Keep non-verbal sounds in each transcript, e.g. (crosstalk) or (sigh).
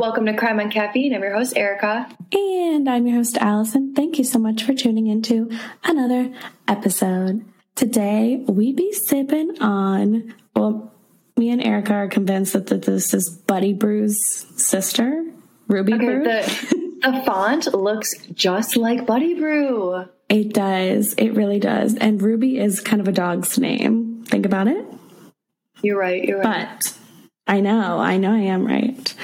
Welcome to Crime on Caffeine. I'm your host, Erica. And I'm your host, Allison. Thank you so much for tuning into another episode. Today, we be sipping on, well, me and Erica are convinced that this is Buddy Brew's sister, Ruby Okay, Brew. the, (laughs) the font looks just like Buddy Brew. It does. It really does. And Ruby is kind of a dog's name. Think about it. You're right. You're right. But I know, I know I am right.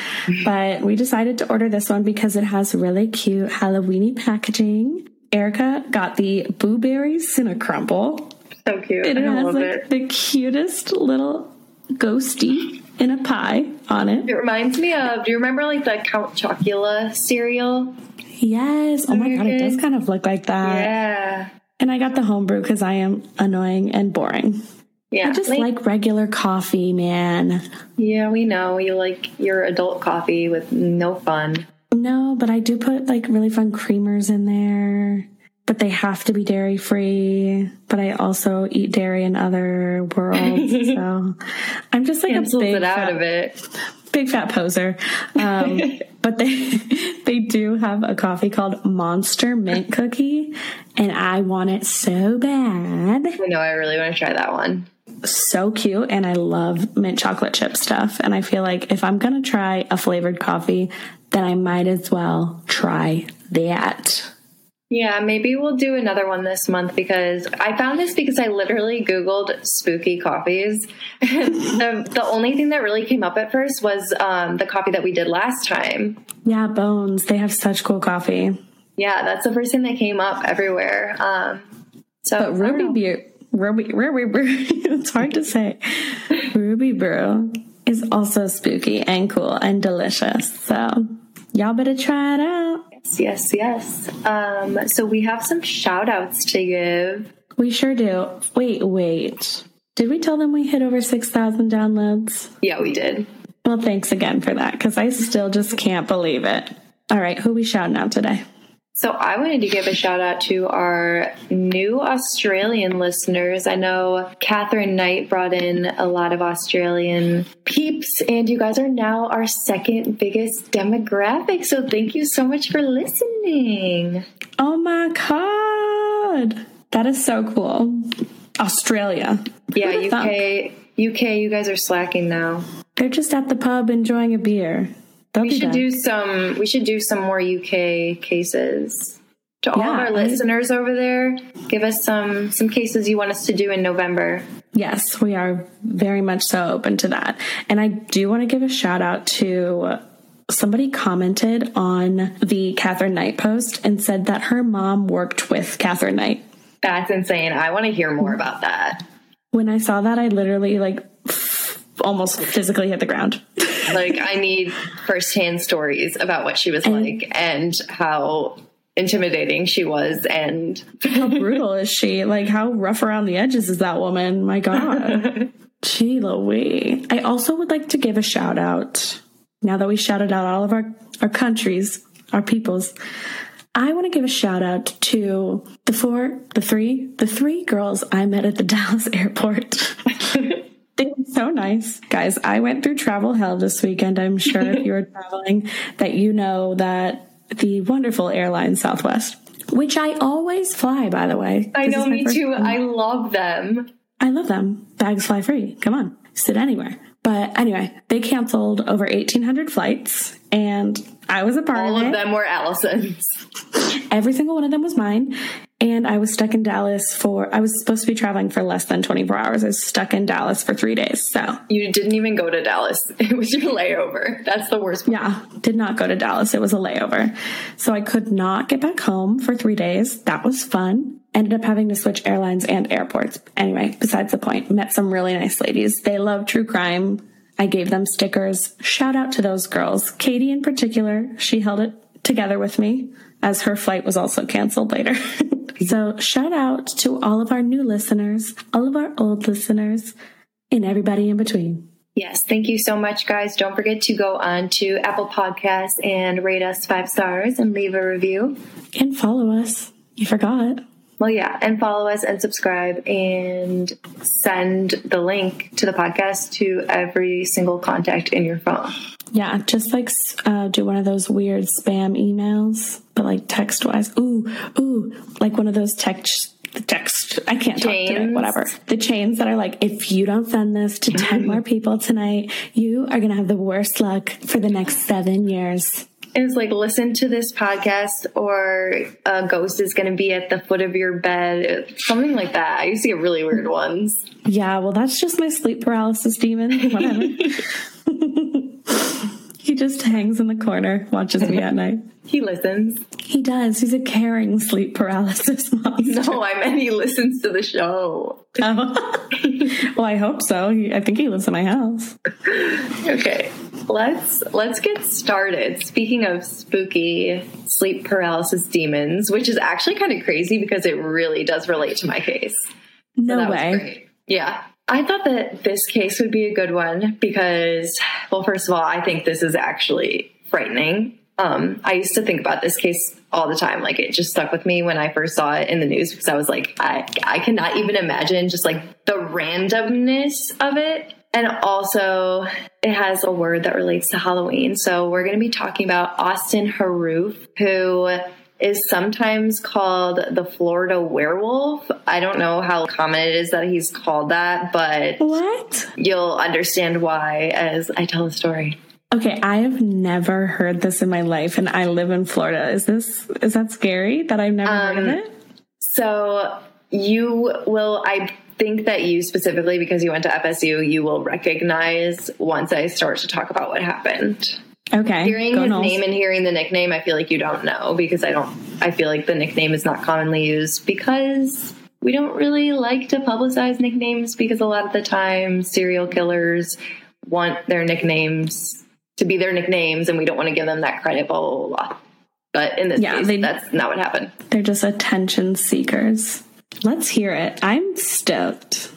But we decided to order this one because it has really cute Halloweeny packaging. Erica got the Blueberry Cinna Crumble. so cute. It I has love like it. the cutest little ghosty in a pie on it. It reminds me of. Do you remember like the Count Chocula cereal? Yes. Oh my god, it does kind of look like that. yeah. And I got the homebrew because I am annoying and boring. Yeah. I just like regular coffee, man. Yeah, we know you like your adult coffee with no fun. No, but I do put like really fun creamers in there. But they have to be dairy free. But I also eat dairy in other worlds. (laughs) so I'm just like Cancels a big it out fat, of it. big fat poser. Um, (laughs) but they they do have a coffee called Monster Mint Cookie, and I want it so bad. I know. I really want to try that one. So cute, and I love mint chocolate chip stuff. And I feel like if I'm gonna try a flavored coffee, then I might as well try that. Yeah, maybe we'll do another one this month because I found this because I literally Googled spooky coffees. (laughs) The, the only thing that really came up at first was um, the coffee that we did last time. Yeah, Bones. They have such cool coffee. Yeah, that's the first thing that came up everywhere. Um, so, But Ruby Brew, Ruby, Ruby Brew, (laughs) it's hard to say. Ruby Brew is also spooky and cool and delicious. So y'all better try it out. yes, yes. Um, so, we have some shout outs to give. We sure do. Wait, wait. Did we tell them we hit over 6,000 downloads? Yeah, we did. Well, thanks again for that because I still just can't believe it. All right, who we shouting out today? So I wanted to give a shout out to our new Australian listeners. I know Katherine Knight brought in a lot of Australian peeps, and you guys are now our second biggest demographic. So thank you so much for listening. Oh my God. That is so cool. Australia. Yeah, Who'da thunk? UK, UK, you guys are slacking now. They're just at the pub enjoying a beer. We should do some. We should do some more UK cases. To all Yeah, of our listeners over there, give us some some cases you want us to do in November. Yes, we are very much so open to that. And I do want to give a shout out to somebody commented on the Katherine Knight post and said that her mom worked with Katherine Knight. That's insane. I want to hear more about that. When I saw that, I literally like almost physically hit the ground. (laughs) Like, I need firsthand stories about what she was like and how intimidating she was. And How brutal is she? Like, how rough around the edges is that woman? My God. (laughs) Gee Louise. I also would like to give a shout out, now that we shouted out all of our, our countries, our peoples, I want to give a shout out to the four, the three, the three girls I met at the (laughs) Dallas airport. They were so nice. Guys, I went through travel hell this weekend. I'm sure if you were (laughs) traveling that you know that the wonderful airline Southwest, which I always fly, by the way. I know, me too. time. I love them. I love them. Bags fly free. Come on, sit anywhere. But anyway, they canceled over 1,800 flights, and I was a part of All of of it. them were Allison's. Every single one of them was mine. And I was stuck in Dallas for, I was supposed to be traveling for less than 24 hours. I was stuck in Dallas for three days. So, You didn't even go to Dallas. (laughs) It was your layover. That's the worst part. yeah, did not go to Dallas. It was a layover. So I could not get back home for three days. That was fun. Ended up having to switch airlines and airports. Anyway, besides the point, met some really nice ladies. They love true crime. I gave them stickers. Shout out to those girls. Katie in particular, she held it together with me as her flight was also canceled later. (laughs) so shout out to all of our new listeners, all of our old listeners, and everybody in between. Yes, thank you so much, guys. Don't forget to go on to Apple Podcasts and rate us five stars and leave a review. And follow us. You forgot. Well, yeah, and follow us and subscribe and send the link to the podcast to every single contact in your phone. Yeah, just like uh, do one of those weird spam emails, but like text wise. Ooh, ooh, like one of those text the text. I can't talk today. Chains. Whatever. The chains that are like, if you don't send this to ten (laughs) more people tonight, you are gonna have the worst luck for the next seven years. Is like listen to this podcast, or a ghost is going to be at the foot of your bed, something like that. I used to get really weird ones. Yeah, well, that's just my sleep paralysis demon. (laughs) Whatever. he just hangs in the corner, watches me at night. He listens. He does. He's a caring sleep paralysis (laughs) monster. No, I meant he listens to the show. Oh. (laughs) well, I hope so. I think he lives in my house. Okay, let's let's get started. Speaking of spooky sleep paralysis demons, which is actually kind of crazy because it really does relate to my case. No was way. Yeah. I thought that this case would be a good one because, well, first of all, I think this is actually frightening. Um, I used to think about this case all the time. Like it just stuck with me when I first saw it in the news because I was like, I, I cannot even imagine just like the randomness of it. And also, it has a word that relates to Halloween. So, we're going to be talking about Austin Harrouff, who is sometimes called the Florida werewolf. I don't know how common it is that he's called that, but What? you'll understand why as I tell the story. Okay, I have never heard this in my life, and I live in Florida. Is this is that scary that I've never heard of Um, it? So, you will, I think that you specifically, because you went to FSU, you will recognize once I start to talk about what happened. Okay, Hearing go his Knowles. name and hearing the nickname, I feel like you don't know because I don't, I feel like the nickname is not commonly used because we don't really like to publicize nicknames because a lot of the time serial killers want their nicknames to be their nicknames and we don't want to give them that credit, blah, blah, blah, blah. But in this Yeah, case, they- that's not what happened. They're just attention seekers. Let's hear it. I'm stoked.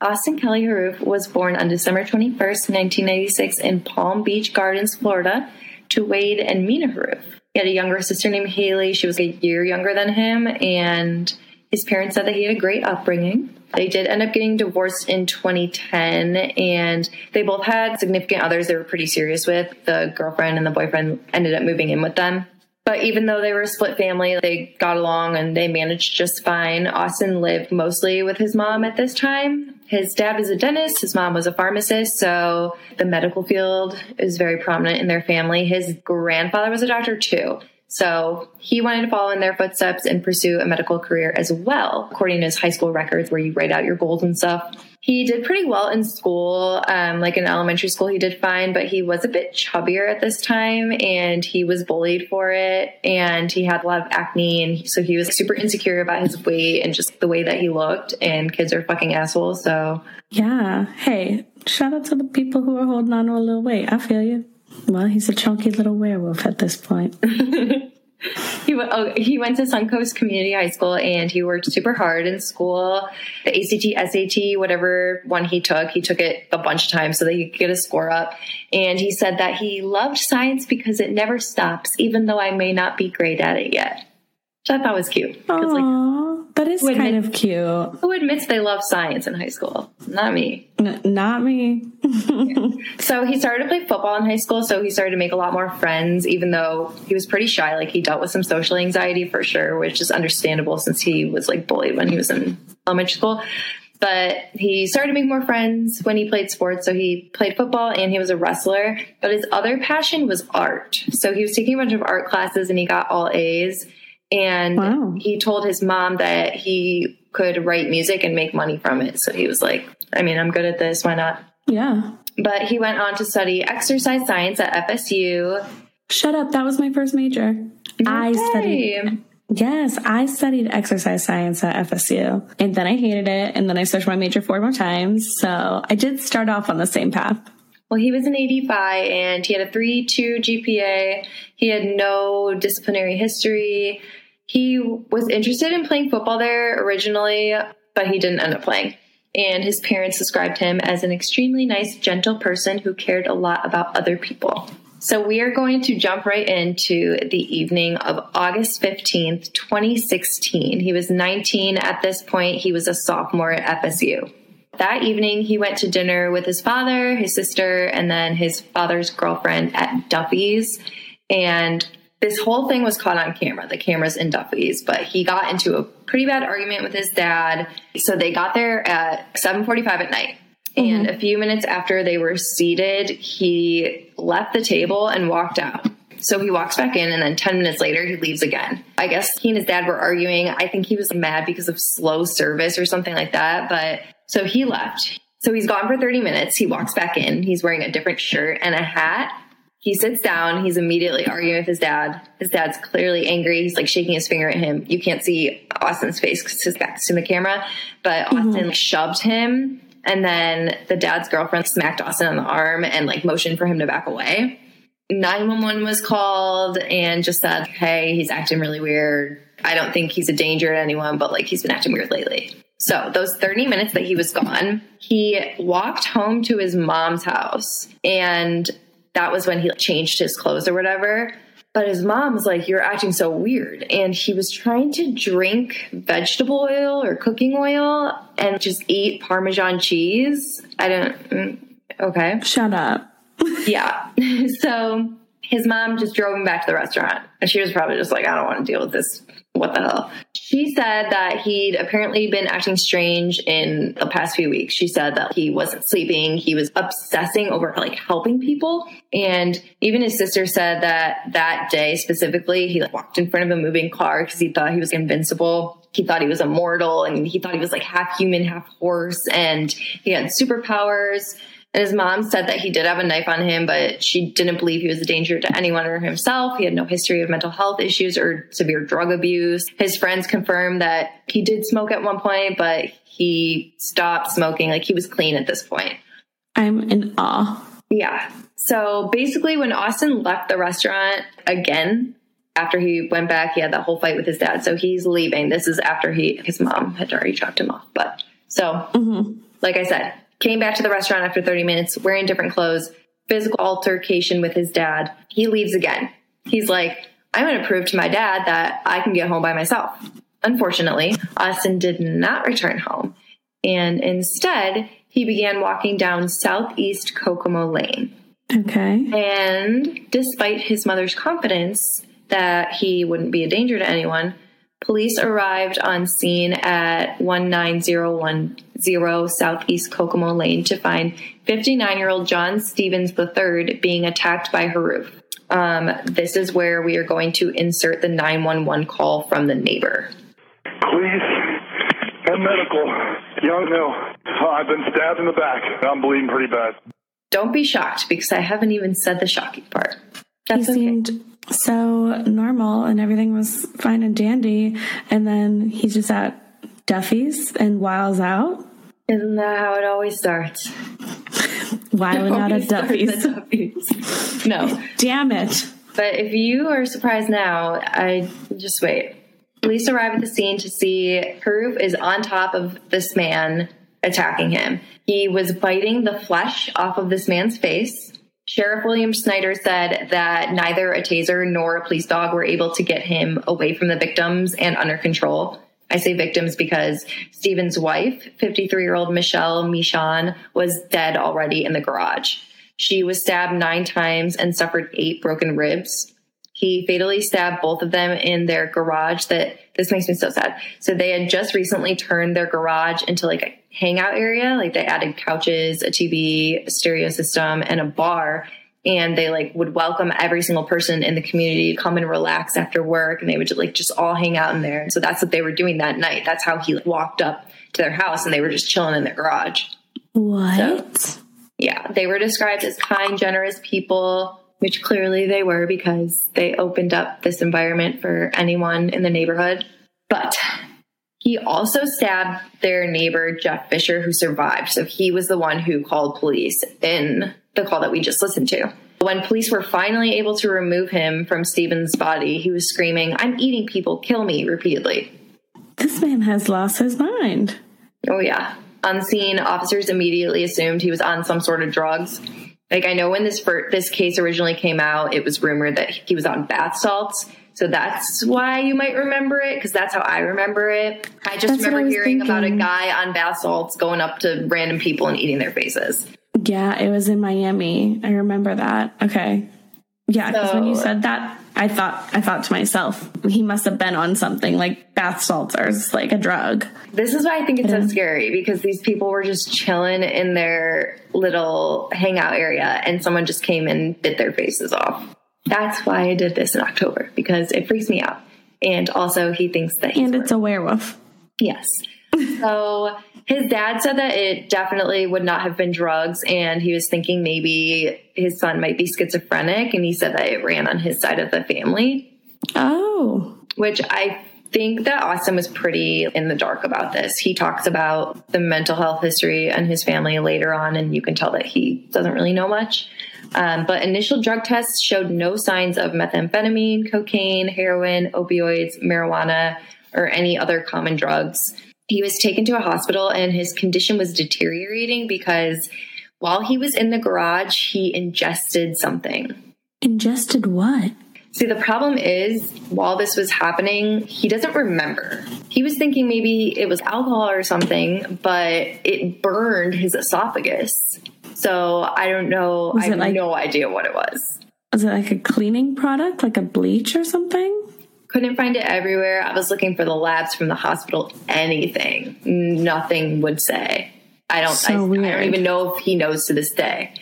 Austin Kelly Harrouff was born on December 21st, 1996 in Palm Beach Gardens, Florida, to Wade and Mina Harrouff. He had a younger sister named Haley. She was a year younger than him, and his parents said that he had a great upbringing. They did end up getting divorced in 2010, and they both had significant others they were pretty serious with. The girlfriend and the boyfriend ended up moving in with them. But even though they were a split family, they got along and they managed just fine. Austin lived mostly with his mom at this time. His dad was a dentist, his mom was a pharmacist, so the medical field is very prominent in their family. His grandfather was a doctor too. So he wanted to follow in their footsteps and pursue a medical career as well, according to his high school records where you write out your goals and stuff. He did pretty well in school. Um, like in elementary school, he did fine, but he was a bit chubbier at this time and he was bullied for it. And he had a lot of acne. And so he was super insecure about his weight and just the way that he looked. And kids are fucking assholes. So Yeah. Hey, shout out to the people who are holding on to a little weight. I feel you. Well, he's a chunky little werewolf at this point. (laughs) (laughs) he, oh, he went to Suncoast Community High School and he worked super hard in school. The ACT, SAT, whatever one he took, he took it a bunch of times so that he could get a score up. And he said that he loved science because it never stops, even though I may not be great at it yet. Which I thought was cute. 'Cause, like, that is kind of cute. who admits they love science in high school? Not me. N- not me. (laughs) So he started to play football in high school, so he started to make a lot more friends, even though he was pretty shy. Like he dealt with some social anxiety for sure, which is understandable since he was like bullied when he was in elementary school. But he started to make more friends when he played sports. So he played football and he was a wrestler. But his other passion was art. So he was taking a bunch of art classes and he got all A's. And Wow. he told his mom that he could write music and make money from it. So he was like, I mean, I'm good at this. Why not? Yeah. but he went on to study exercise science at FSU. Shut up. That was my first major. I studied. Yes, I studied exercise science at FSU. And then I hated it. And then I switched my major four more times. So I did start off on the same path. Well, he was an 85 and he had a 3 2 GPA. He had no disciplinary history. He was interested in playing football there originally, but he didn't end up playing. And his parents described him as an extremely nice, gentle person who cared a lot about other people. So we are going to jump right into the evening of August 15th, 2016. He was 19 at this point. He was a sophomore at FSU. That evening, he went to dinner with his father, his sister, and then his father's girlfriend at Duffy's. And this whole thing was caught on camera. The camera's in Duffy's, but he got into a pretty bad argument with his dad. So they got there at 7:45 at night. And mm-hmm. a few minutes after they were seated, he left the table and walked out. So he walks back in, and then 10 minutes later, he leaves again. I guess he and his dad were arguing. I think he was mad because of slow service or something like that. But so he left. So he's gone for 30 minutes. He walks back in. He's wearing a different shirt and a hat. He sits down. He's immediately arguing with his dad. His dad's clearly angry. He's like shaking his finger at him. You can't see Austin's face because his back's to the camera, but mm-hmm. Austin like, shoved him. And then the dad's girlfriend smacked Austin on the arm and like motioned for him to back away. 911 was called and just said, Hey, he's acting really weird. I don't think he's a danger to anyone, but like he's been acting weird lately. So those 30 minutes that he was gone, he walked home to his mom's house and that was when he changed his clothes or whatever. But his mom was like, You're acting so weird. And he was trying to drink vegetable oil or cooking oil and just eat Parmesan cheese. I don't, mm, okay. Shut up. (laughs) Yeah. (laughs) so his mom just drove him back to the restaurant. And she was probably just like, I don't want to deal with this. What the hell? She said that he'd apparently been acting strange in the past few weeks. She said that he wasn't sleeping. He was obsessing over like helping people. And even his sister said that that day specifically, he like, walked in front of a moving car because he thought he was invincible. He thought he was immortal and he thought he was like half human, half horse and he had superpowers. And his mom said that he did have a knife on him, but she didn't believe he was a danger to anyone or himself. He had no history of mental health issues or severe drug abuse. His friends confirmed that he did smoke at one point, but he stopped smoking. Like he was clean at this point. I'm in awe. Yeah. So basically, when Austin left the restaurant again, after he went back, he had that whole fight with his dad. So he's leaving. This is after he his mom had already dropped him off. But so, mm-hmm. like I said, came back to the restaurant after 30 minutes wearing different clothes, physical altercation with his dad. He leaves again. He's like, I'm going to prove to my dad that I can get home by myself. Unfortunately, Austin did not return home. And instead, he began walking down Southeast Kokomo Lane. Okay. And despite his mother's confidence that he wouldn't be a danger to anyone, police arrived on scene at 19010 Southeast Kokomo Lane to find 59 year old John Stevens III being attacked by Harrouff. Um, this is where we are going to insert the 911 call from the neighbor. Please, and medical. Young, no. I've been stabbed in the back. I'm bleeding pretty bad. Don't be shocked because I haven't even said the shocking part. That's he okay. seemed so normal and everything was fine and dandy. And then he's just at Duffy's and wiles out. Isn't that how it always starts? Wiling out at Duffy's. Duffy's. no. Damn it. But if you are surprised now, I just wait. Police arrive at the scene to see Harrouff is on top of this man attacking him. He was biting the flesh off of this man's face. Sheriff William Snyder said that neither a taser nor a police dog were able to get him away from the victims and under control. I say victims because Stevens' wife, 53 year old Michelle Mishcon, was dead already in the garage. She was stabbed nine times and suffered eight broken ribs. He fatally stabbed both of them in their garage that this makes me so sad. So they had just recently turned their garage into like a hangout area. Like they added couches, a TV, a stereo system, and a bar. And they like would welcome every single person in the community to come and relax after work. And they would just like just all hang out in there. And so that's what they were doing that night. That's how he like, walked up to their house and they were just chilling in their garage. What? Yeah, they were described as kind, generous people, which clearly they were because they opened up this environment for anyone in the neighborhood. But he also stabbed their neighbor, Jeff Fisher, who survived. So he was the one who called police in the call that we just listened to. When police were finally able to remove him from Stevens' body, he was screaming, I'm eating people, kill me, repeatedly. This man has lost his mind. Oh, yeah. On scene, officers immediately assumed he was on some sort of drugs. Like I know when this this case originally came out, it was rumored that he was on bath salts. So that's why you might remember it because that's how I remember it. I just That's remember I hearing about a guy on bath salts going up to random people and eating their faces. Yeah, it was in Miami. I remember that. Okay. Yeah, because when you said that, I thought I thought to myself, he must have been on something like bath salts or like a drug. This is why I think it's so scary because these people were just chilling in their little hangout area and someone just came and bit their faces off. That's why I did this in October because it freaks me out. And also, he thinks that he's And it's a werewolf. Yes. So his dad said that it definitely would not have been drugs, and he was thinking maybe his son might be schizophrenic, and he said that it ran on his side of the family, Oh. which I think that Austin was pretty in the dark about this. He talks about the mental health history and his family later on, and you can tell that he doesn't really know much. Um, but initial drug tests showed no signs of methamphetamine, cocaine, heroin, opioids, marijuana, or any other common drugs. He was taken to a hospital and his condition was deteriorating because while he was in the garage, he ingested something. Ingested what? See, the problem is, while this was happening, he doesn't remember. He was thinking maybe it was alcohol or something, but it burned his esophagus. So I don't know. Was I have like- no idea what it was. Was it like a cleaning product, like a bleach or something? Couldn't find it everywhere. I was looking for the labs from the hospital. Anything, nothing would say. I don't. So I, I don't even know if he knows to this day.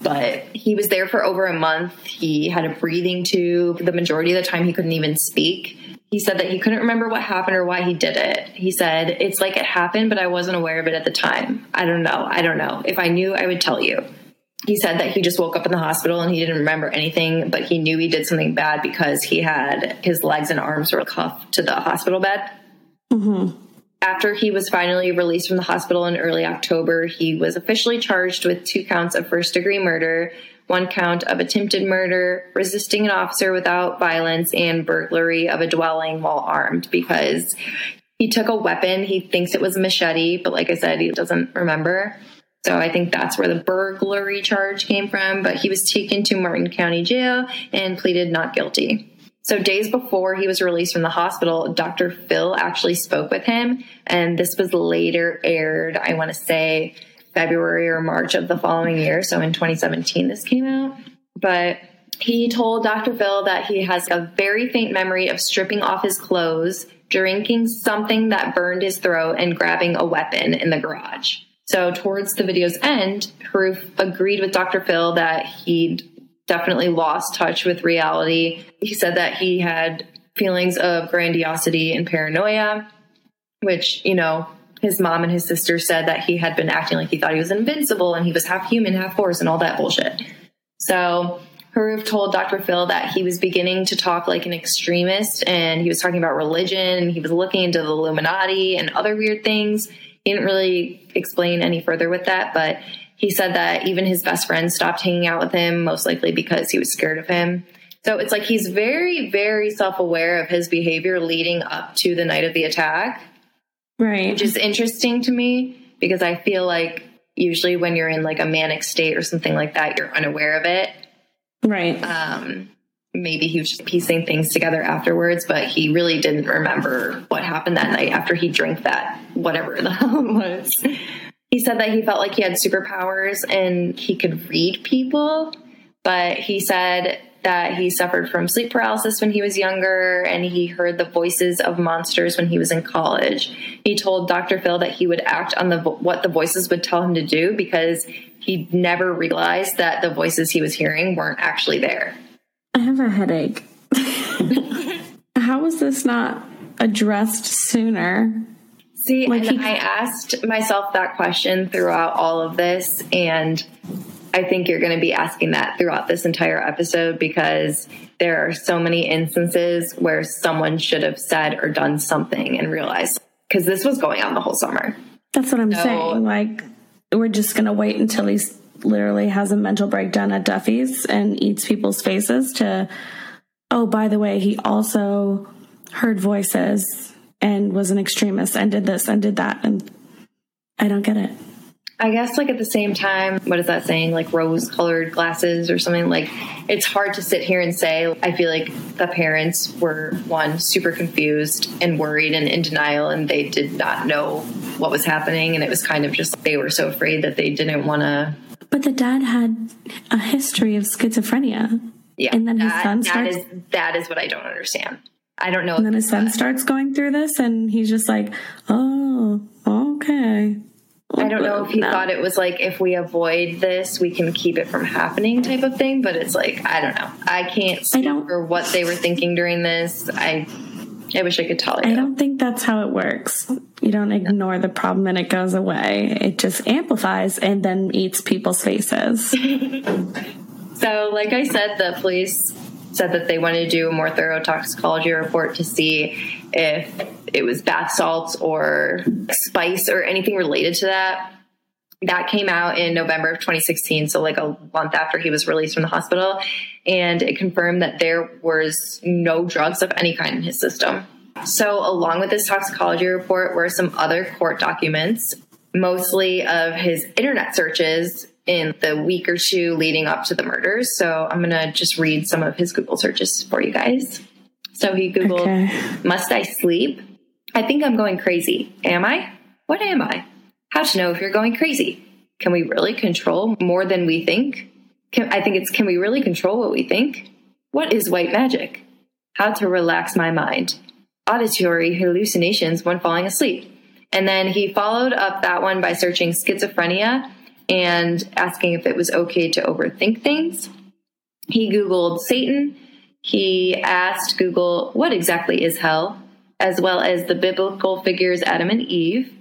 But he was there for over a month. He had a breathing tube. The majority of the time, he couldn't even speak. He said that he couldn't remember what happened or why he did it. He said, It's like it happened, but I wasn't aware of it at the time. I don't know. I don't know. If I knew, I would tell you. He said that he just woke up in the hospital and he didn't remember anything, but he knew he did something bad because he had his legs and arms were cuffed to the hospital bed. Mm-hmm. After he was finally released from the hospital in early October, he was officially charged with two counts of first degree murder, one count of attempted murder, resisting an officer without violence, and burglary of a dwelling while armed because he took a weapon. He thinks it was a machete, but like I said, he doesn't remember. So I think that's where the burglary charge came from. But he was taken to Martin County Jail and pleaded not guilty. So days before he was released from the hospital, Dr. Phil actually spoke with him, and this was later aired, I want to say February or March of the following year. So in 2017, this came out. But he told Dr. Phil that he has a very faint memory of stripping off his clothes, drinking something that burned his throat, and grabbing a weapon in the garage. So towards the video's end, Harrouff agreed with Dr. Phil that he'd definitely lost touch with reality. He said that he had feelings of grandiosity and paranoia, which, you know, his mom and his sister said that he had been acting like he thought he was invincible and he was half human, half horse, and all that bullshit. So Harrouff told Dr. Phil that he was beginning to talk like an extremist and he was talking about religion he was looking into the Illuminati and other weird things. He didn't really explain any further with that, but he said that even his best friend stopped hanging out with him, most likely because he was scared of him. So it's like he's very, very self aware of his behavior leading up to the night of the attack, Right. which is interesting to me because I feel like usually when you're in like a manic state or something like that, you're unaware of it. right. Um, maybe he was just piecing things together afterwards, but he really didn't remember what happened that night after he drank that, whatever the (laughs) hell it was. He said that he felt like he had superpowers and he could read people, but he said that he suffered from sleep paralysis when he was younger and he heard the voices of monsters when he was in college. He told Dr. Phil that he would act on the what the voices would tell him to do because he never realized that the voices he was hearing weren't actually there. I have a headache. (laughs) How was this not addressed sooner? See, Like and he- I asked myself that question throughout all of this, and I think you're going to be asking that throughout this entire episode because there are so many instances where someone should have said or done something and realized because this was going on the whole summer. That's what I'm saying. Like, we're just going to wait until he literally has a mental breakdown at Duffy's and eats people's faces to, oh, by the way, he also heard voices and was an extremist and did this and did that. And I don't get it. I guess like at the same time, what is that saying? Like rose colored glasses or something like it's hard to sit here and say. I feel like the parents were one super confused and worried and in denial and they did not know what was happening and it was kind of just they were so afraid that they didn't want to But the dad had a history of schizophrenia. yeah. And then his son that starts- is that is what I don't understand. I don't know. And then his son starts going through this and he's just like, oh, okay. I don't know if he No. thought it was like if we avoid this, we can keep it from happening type of thing. But it's like I don't know. I can't speak don't- for what they were thinking during this. I I wish I could tell I don't think that's how it works. You don't ignore the problem and it goes away. It just amplifies and then eats people's faces. (laughs) So, like I said, the police said that they wanted to do a more thorough toxicology report to see if it was bath salts or spice or anything related to that. That came out in November of 2016, so like a month after he was released from the hospital, and it confirmed that there was no drugs of any kind in his system. So, along with this toxicology report were some other court documents, mostly of his internet searches in the week or two leading up to the murders. So, I'm going to just read some of his Google searches for you guys. So, he Googled, Okay. Must I sleep? I think I'm going crazy. Am I? What am I? How to know if you're going crazy? Can we really control more than we think? Can, I think it's can we really control what we think? What is white magic? How to relax my mind? Auditory hallucinations when falling asleep. And then he followed up that one by searching schizophrenia and asking if it was okay to overthink things. He Googled Satan. He asked Google, what exactly is hell? As well as the biblical figures Adam and Eve.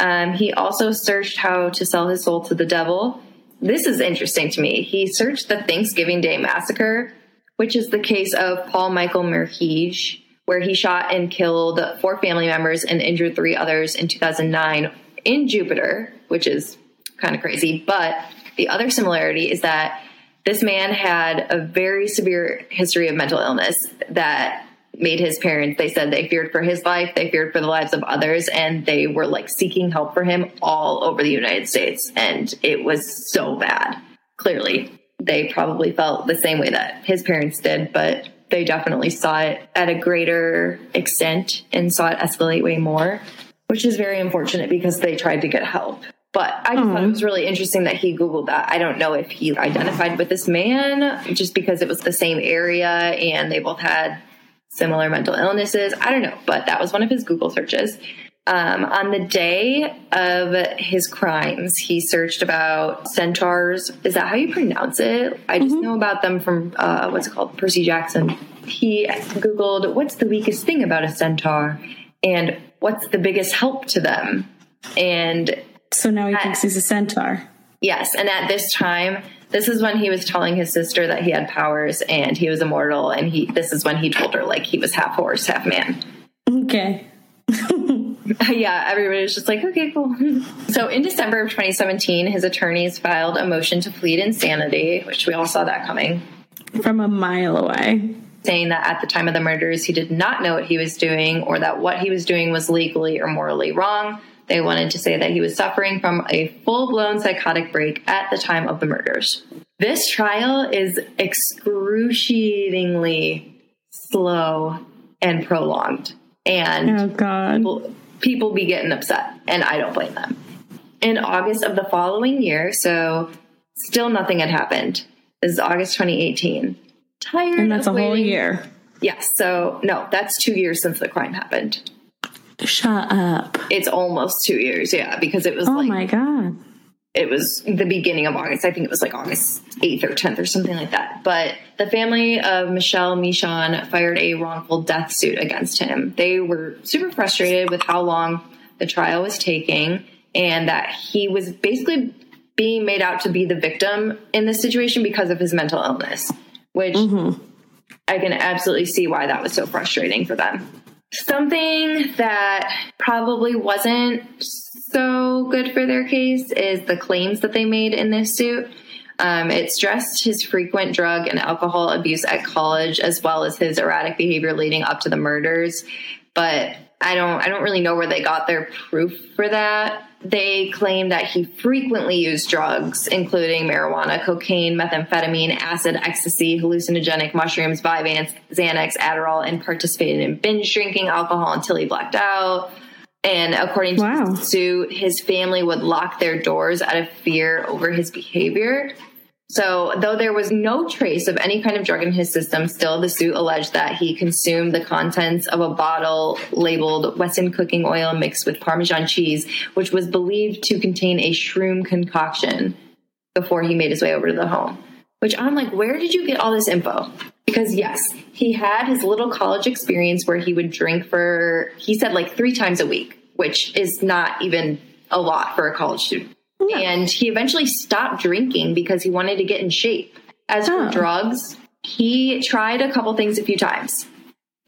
Um, he also searched how to sell his soul to the devil. This is interesting to me. He searched the Thanksgiving Day Massacre, which is the case of Paul Michael Merhige, where he shot and killed four family members and injured three others in 2009 in Jupiter, which is kind of crazy. But the other similarity is that this man had a very severe history of mental illness that made his parents they said they feared for his life they feared for the lives of others and they were like seeking help for him all over the united states and it was so bad clearly they probably felt the same way that his parents did but they definitely saw it at a greater extent and saw it escalate way more which is very unfortunate because they tried to get help but I just thought it was really interesting that he Googled that. I don't know if he identified with this man just because it was the same area and they both had similar mental illnesses. I don't know, but that was one of his Google searches. Um, on the day of his crimes, he searched about centaurs. Is that how you pronounce it? I just know about them from uh, what's it called, Percy Jackson. He Googled what's the weakest thing about a centaur and what's the biggest help to them. And So now he thinks he's a centaur. Yes, and at this time, this is when he was telling his sister that he had powers and he was immortal, and he this is when he told her like he was half horse, half man. Okay. (laughs) yeah, everybody was just like, okay, cool. (laughs) so in December of 2017, his attorneys filed a motion to plead insanity, which we all saw that coming, From a mile away. saying that at the time of the murders, he did not know what he was doing or that what he was doing was legally or morally wrong. They wanted to say that he was suffering from a full blown psychotic break at the time of the murders. This trial is excruciatingly slow and prolonged. And Oh God. people, people be getting upset, and I don't blame them. In August of the following year, so still nothing had happened. This is August 2018. Tired And that's a of whole year. Yes, so no, that's two years since the crime happened. Shut up. It's almost two years, yeah, because it was Oh like my God. it was the beginning of August. I think it was like August 8th or 10th or something like that. But the family of Michelle Mishcon fired a wrongful death suit against him. They were super frustrated with how long the trial was taking and that he was basically being made out to be the victim in this situation because of his mental illness, which mm-hmm. I can absolutely see why that was so frustrating for them. Something that probably wasn't so good for their case is the claims that they made in this suit. Um, it stressed his frequent drug and alcohol abuse at college, as well as his erratic behavior leading up to the murders. But I don't I don't really know where they got their proof for that. They claim that he frequently used drugs, including marijuana, cocaine, methamphetamine, acid, ecstasy, hallucinogenic mushrooms, Vyvanse, Xanax, Adderall, and participated in binge drinking alcohol until he blacked out. And according to Wow. the suit, his family would lock their doors out of fear over his behavior. So, though there was no trace of any kind of drug in his system, still the suit alleged that he consumed the contents of a bottle labeled Wesson cooking oil mixed with Parmesan cheese, which was believed to contain a shroom concoction before he made his way over to the home. Which I'm like, where did you get all this info? Because yes, he had his little college experience where he would drink for, he said like three times a week, which is not even a lot for a college student. And he eventually stopped drinking because he wanted to get in shape. As for Oh. drugs, he tried a couple things a few times.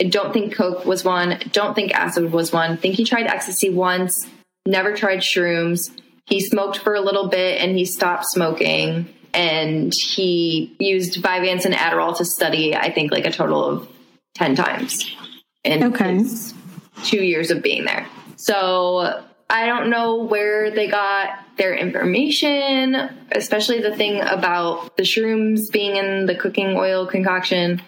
I don't think Coke was one. Don't think acid was one. think he tried ecstasy once. Never tried shrooms. He smoked for a little bit and he stopped smoking. And he used Vyvanse and Adderall to study, I think, like a total of 10 times in Okay. his two years of being there. So I don't know where they got their information, especially the thing about the shrooms being in the cooking oil concoction,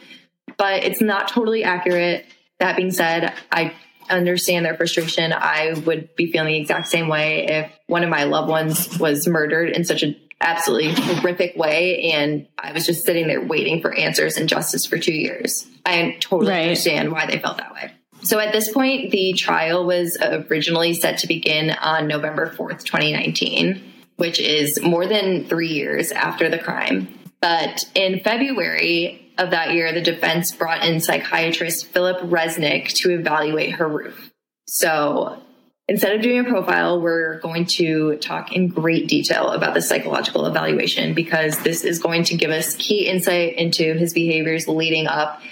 but it's not totally accurate. That being said, I understand their frustration. I would be feeling the exact same way if one of my loved ones was murdered in such an absolutely horrific way and I was just sitting there waiting for answers and justice for two years. I totally Right. understand why they felt that way. So at this point, the trial was originally set to begin on November 4th, 2019, which is more than three years after the crime. But in February of that year, the defense brought in psychiatrist Philip Resnick to evaluate Harrouff. So instead of doing a profile, we're going to talk in great detail about the psychological evaluation because this is going to give us key insight into his behaviors leading up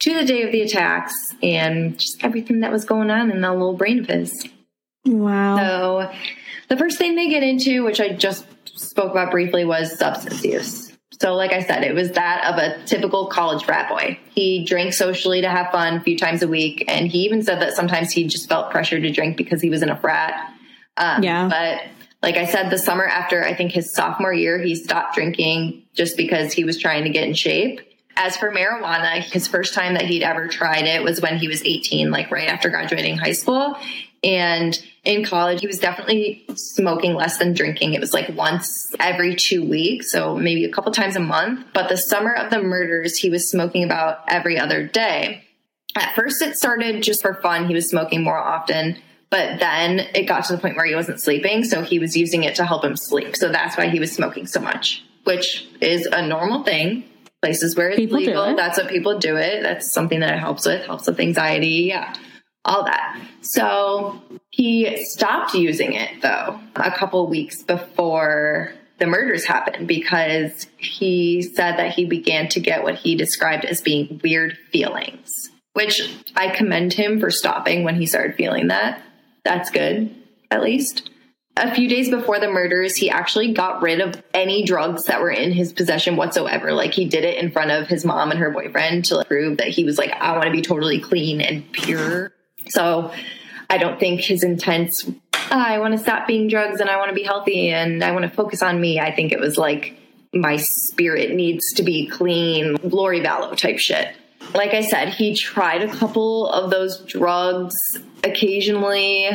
to the day of the attacks and just everything that was going on in that little brain of his. Wow. So, the first thing they get into, which I just spoke about briefly, was substance use. So, like I said, it was that of a typical college frat boy. He drank socially to have fun a few times a week, and he even said that sometimes he just felt pressure to drink because he was in a frat. Um, Yeah. But like I said, the summer after I think his sophomore year, he stopped drinking just because he was trying to get in shape. As for marijuana, his first time that he'd ever tried it was when he was 18, like right after graduating high school. And in college, he was definitely smoking less than drinking. It was like once every two weeks, so maybe a couple times a month. But the summer of the murders, he was smoking about every other day. At first, it started just for fun. He was smoking more often, but then it got to the point where he wasn't sleeping. So he was using it to help him sleep. So that's why he was smoking so much, which is a normal thing. Places where it's People legal, that's what people do it. That's something that it helps with, helps with anxiety. Yeah, all that. So he stopped using it though a couple weeks before the murders happened because he said that he began to get what he described as being weird feelings, which I commend him for stopping when he started feeling that. That's good, at least. A few days before the murders, he actually got rid of any drugs that were in his possession whatsoever. Like he did it in front of his mom and her boyfriend to prove that he was like, I want to be totally clean and pure. So I don't think his intents, "Ah, I want to stop being drugs and I want to be healthy and I want to focus on me. I think it was like, my spirit needs to be clean, Lori Vallow type shit. Like I said, he tried a couple of those drugs occasionally,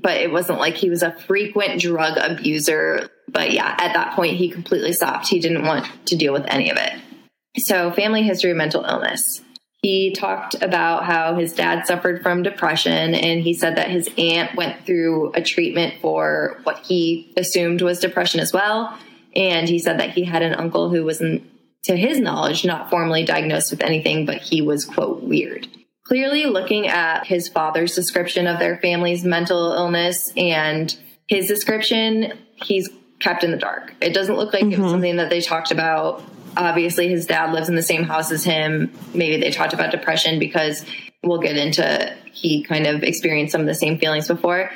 but it wasn't like he was a frequent drug abuser. But yeah, at that point, he completely stopped. He didn't want to deal with any of it. So, family history of mental illness. He talked about how his dad suffered from depression, and he said that his aunt went through a treatment for what he assumed was depression as well. And he said that he had an uncle who wasn't, to his knowledge, not formally diagnosed with anything, but he was, quote, weird. Clearly, looking at his father's description of their family's mental illness and his description, he's kept in the dark. It doesn't look like it was mm-hmm. something that they talked about. Obviously, his dad lives in the same house as him. Maybe they talked about depression because we'll get into he kind of experienced some of the same feelings before.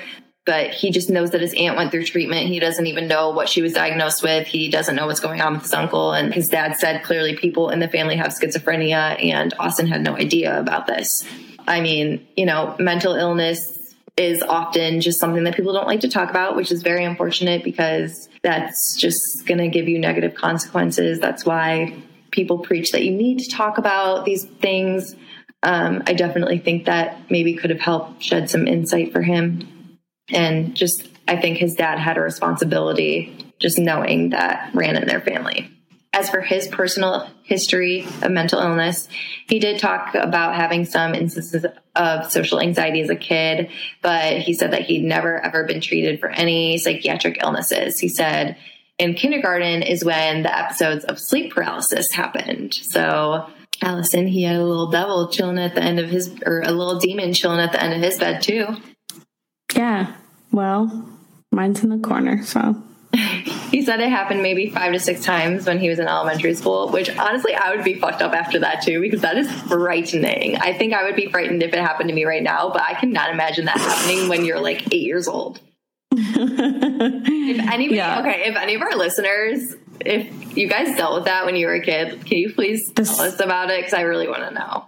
But he just knows that his aunt went through treatment. He doesn't even know what she was diagnosed with. He doesn't know what's going on with his uncle. And his dad said clearly people in the family have schizophrenia, and Austin had no idea about this. I mean, you know, mental illness is often just something that people don't like to talk about, which is very unfortunate because that's just going to give you negative consequences. That's why people preach that you need to talk about these things. Um, I definitely think that maybe could have helped shed some insight for him. And just, I think his dad had a responsibility just knowing that ran in their family. As for his personal history of mental illness, he did talk about having some instances of social anxiety as a kid, but he said that he'd never ever been treated for any psychiatric illnesses. He said in kindergarten is when the episodes of sleep paralysis happened. So Allison, he had a little devil chilling at the end of his, or a little demon chilling at the end of his bed too. Yeah. Well, mine's in the corner, so (laughs) he said it happened maybe five to six times when he was in elementary school, which honestly, I would be fucked up after that too, because that is frightening. I think I would be frightened if it happened to me right now, but I cannot imagine that happening when you're like eight years old. if anybody, (laughs) yeah. okay, if any of our listeners, if you guys dealt with that when you were a kid, can you please this- tell us about it? Because I really want to know.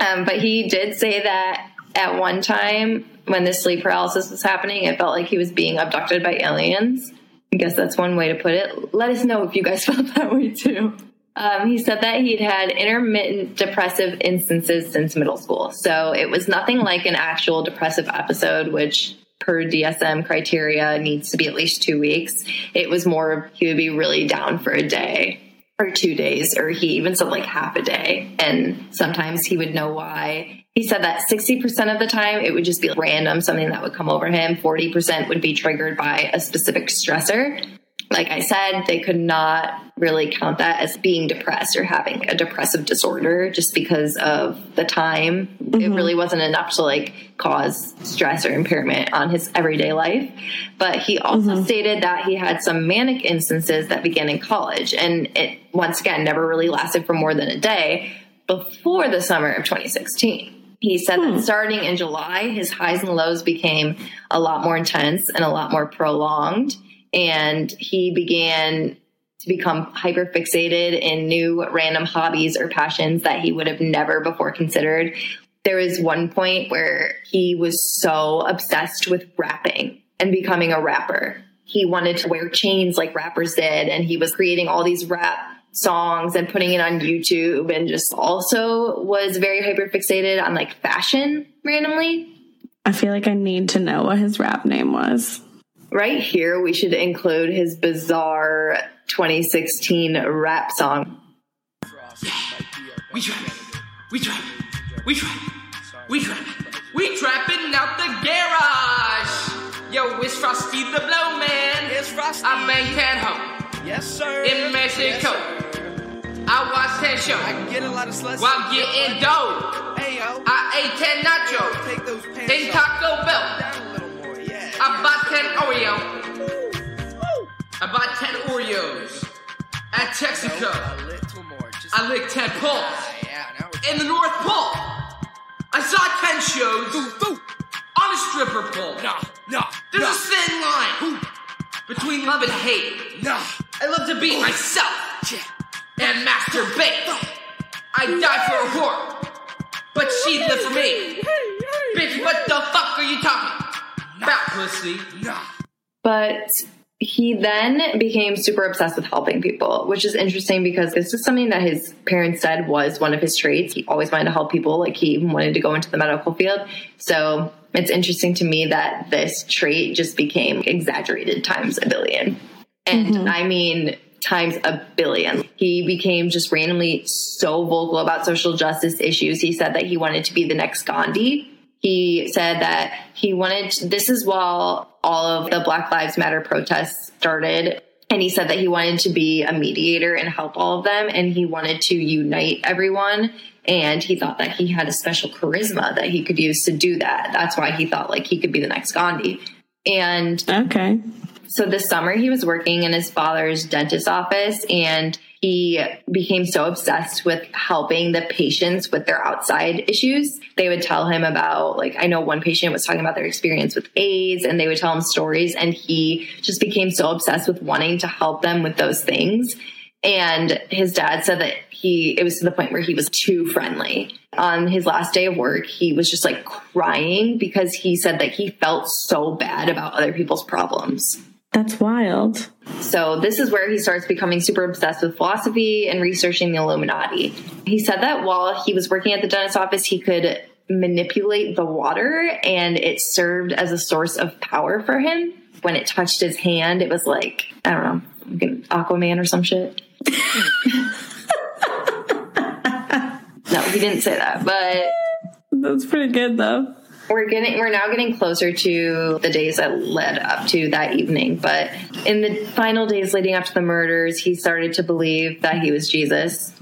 Um, but he did say that at one time when the sleep paralysis was happening, it felt like he was being abducted by aliens. I guess that's one way to put it. Let us know if you guys (laughs) felt that way too. Um, he said that he'd had intermittent depressive instances since middle school. So it was nothing like an actual depressive episode, which per DSM criteria needs to be at least two weeks. It was more, he would be really down for a day or two days, or he even said like half a day. And sometimes he would know why. He said that 60% of the time it would just be random, something that would come over him. 40% would be triggered by a specific stressor. Like I said, they could not really count that as being depressed or having a depressive disorder just because of the time. Mm-hmm. It really wasn't enough to like cause stress or impairment on his everyday life. But he also mm-hmm. stated that he had some manic instances that began in college and it once again never really lasted for more than a day before the summer of 2016. He said hmm. that starting in July, his highs and lows became a lot more intense and a lot more prolonged and he began to become hyper fixated in new random hobbies or passions that he would have never before considered. There was one point where he was so obsessed with rapping and becoming a rapper. He wanted to wear chains like rappers did, and he was creating all these rap songs and putting it on YouTube, and just also was very hyper fixated on like fashion randomly. I feel like I need to know what his rap name was right here, we should include his bizarre 2016 rap song. We trap, we trap, we trap, we trap, we trapping out the garage. Yo, it's Frosty the Blow Man. It's Frosty. I bang ten ho. Yes, sir. In Mexico. Yes, I watch ten show. I get a lot of sluts. While getting dough. Hey, yo. I ate ten nachos. Take those pants in Taco Bell. I bought 10 Oreo. I bought 10 Oreos at Texaco. I licked 10 poles. In the North Pole. I saw 10 shows on a stripper pole. Nah, nah. There's a thin line between love and hate. Nah. I love to beat myself and masturbate. I die for a whore, but she lived for me. Bitch, what the fuck are you talking? Fat pussy. But he then became super obsessed with helping people, which is interesting because this is something that his parents said was one of his traits. He always wanted to help people, like he even wanted to go into the medical field. So it's interesting to me that this trait just became exaggerated times a billion. And mm-hmm. I mean, times a billion. He became just randomly so vocal about social justice issues. He said that he wanted to be the next Gandhi he said that he wanted, this is while all of the Black Lives Matter protests started. And he said that he wanted to be a mediator and help all of them. And he wanted to unite everyone. And he thought that he had a special charisma that he could use to do that. That's why he thought like he could be the next Gandhi. And okay. So this summer he was working in his father's dentist office and he became so obsessed with helping the patients with their outside issues. They would tell him about, like, I know one patient was talking about their experience with AIDS and they would tell him stories and he just became so obsessed with wanting to help them with those things. And his dad said that he, it was to the point where he was too friendly. On his last day of work, he was just like crying because he said that he felt so bad about other people's problems. That's wild. So this is where he starts becoming super obsessed with philosophy and researching the Illuminati. He said that while he was working at the dentist office, he could manipulate the water and it served as a source of power for him. When it touched his hand, it was like, I don't know, like an Aquaman or some shit. (laughs) no, he didn't say that, but That's pretty good though. We're getting we're now getting closer to the days that led up to that evening but in the final days leading up to the murders he started to believe that he was jesus.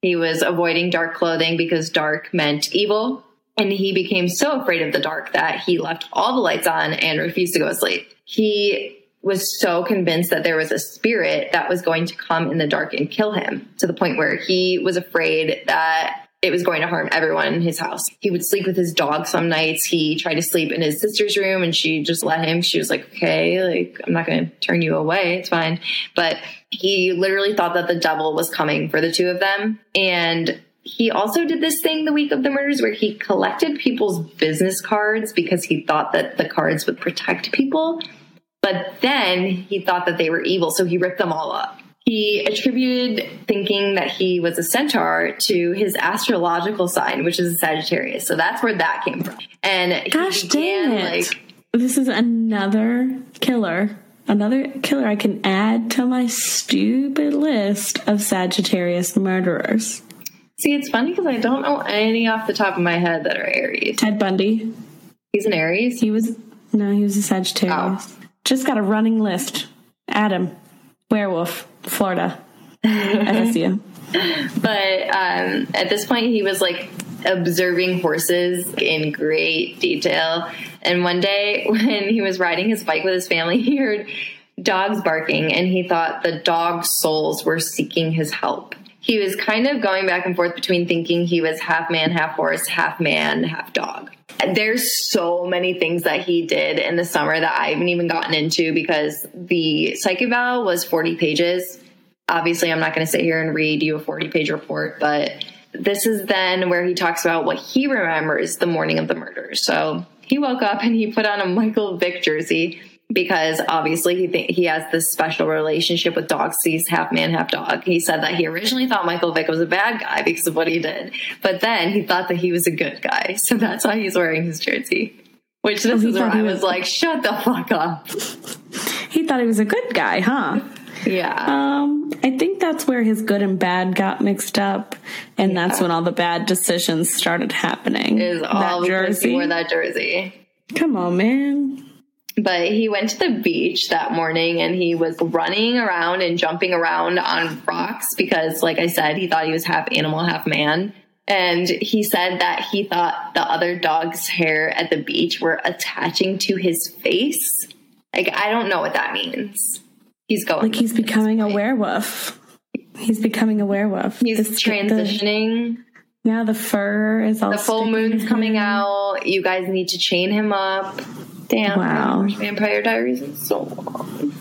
He was avoiding dark clothing because dark meant evil and he became so afraid of the dark that he left all the lights on and refused to go to sleep. He was so convinced that there was a spirit that was going to come in the dark and kill him to the point where he was afraid that it was going to harm everyone in his house. He would sleep with his dog some nights. He tried to sleep in his sister's room and she just let him. She was like, okay, like, I'm not going to turn you away. It's fine. But he literally thought that the devil was coming for the two of them. And he also did this thing the week of the murders where he collected people's business cards because he thought that the cards would protect people. But then he thought that they were evil, so he ripped them all up. He attributed thinking that he was a centaur to his astrological sign, which is a Sagittarius. So that's where that came from. And Gosh began, dang it. like this is another killer. Another killer I can add to my stupid list of Sagittarius murderers. see, it's funny because I don't know any off the top of my head that are Aries. Ted Bundy. He's an Aries. He was no, he was a Sagittarius. Oh. Just got a running list. Adam, werewolf, Florida, FSU. (laughs) But um, at this point, he was like observing horses in great detail. And one day, (laughs) when he was riding his bike with his family, he heard dogs barking and he thought the dog souls were seeking his help. He was kind of going back and forth between thinking he was half man, half horse, half man, half dog. There's so many things that he did in the summer that I haven't even gotten into because the psych eval was 40 pages obviously I'm not going to sit here and read you a 40 page report, but this is then where he talks about what he remembers the morning of the murder. So he woke up and he put on a Michael Vick jersey because obviously he th- he has this special relationship with dogs. He's half man, half dog. He said that he originally thought Michael Vick was a bad guy because of what he did, but then he thought that he was a good guy. (laughs) So that's why he's wearing his jersey. Which this he is where I was- was like, shut the fuck up. He thought he was a good guy, huh? Yeah. Um, I think that's where his good and bad got mixed up, and that's when all the bad decisions started happening. Is all because he wore that jersey. Come on, man. But he went to the beach that morning and he was running around and jumping around on rocks because like i said he thought he was half animal half man. And he said that he thought the other dog's hair at the beach were attaching to his face. Like i don't know what that means. He's going Like he's with it at this becoming a werewolf. He's becoming a werewolf. he's This- the- transitioning. Now the fur is all the full moon's coming out. You guys need to chain him up damn Wow. vampire diaries is so long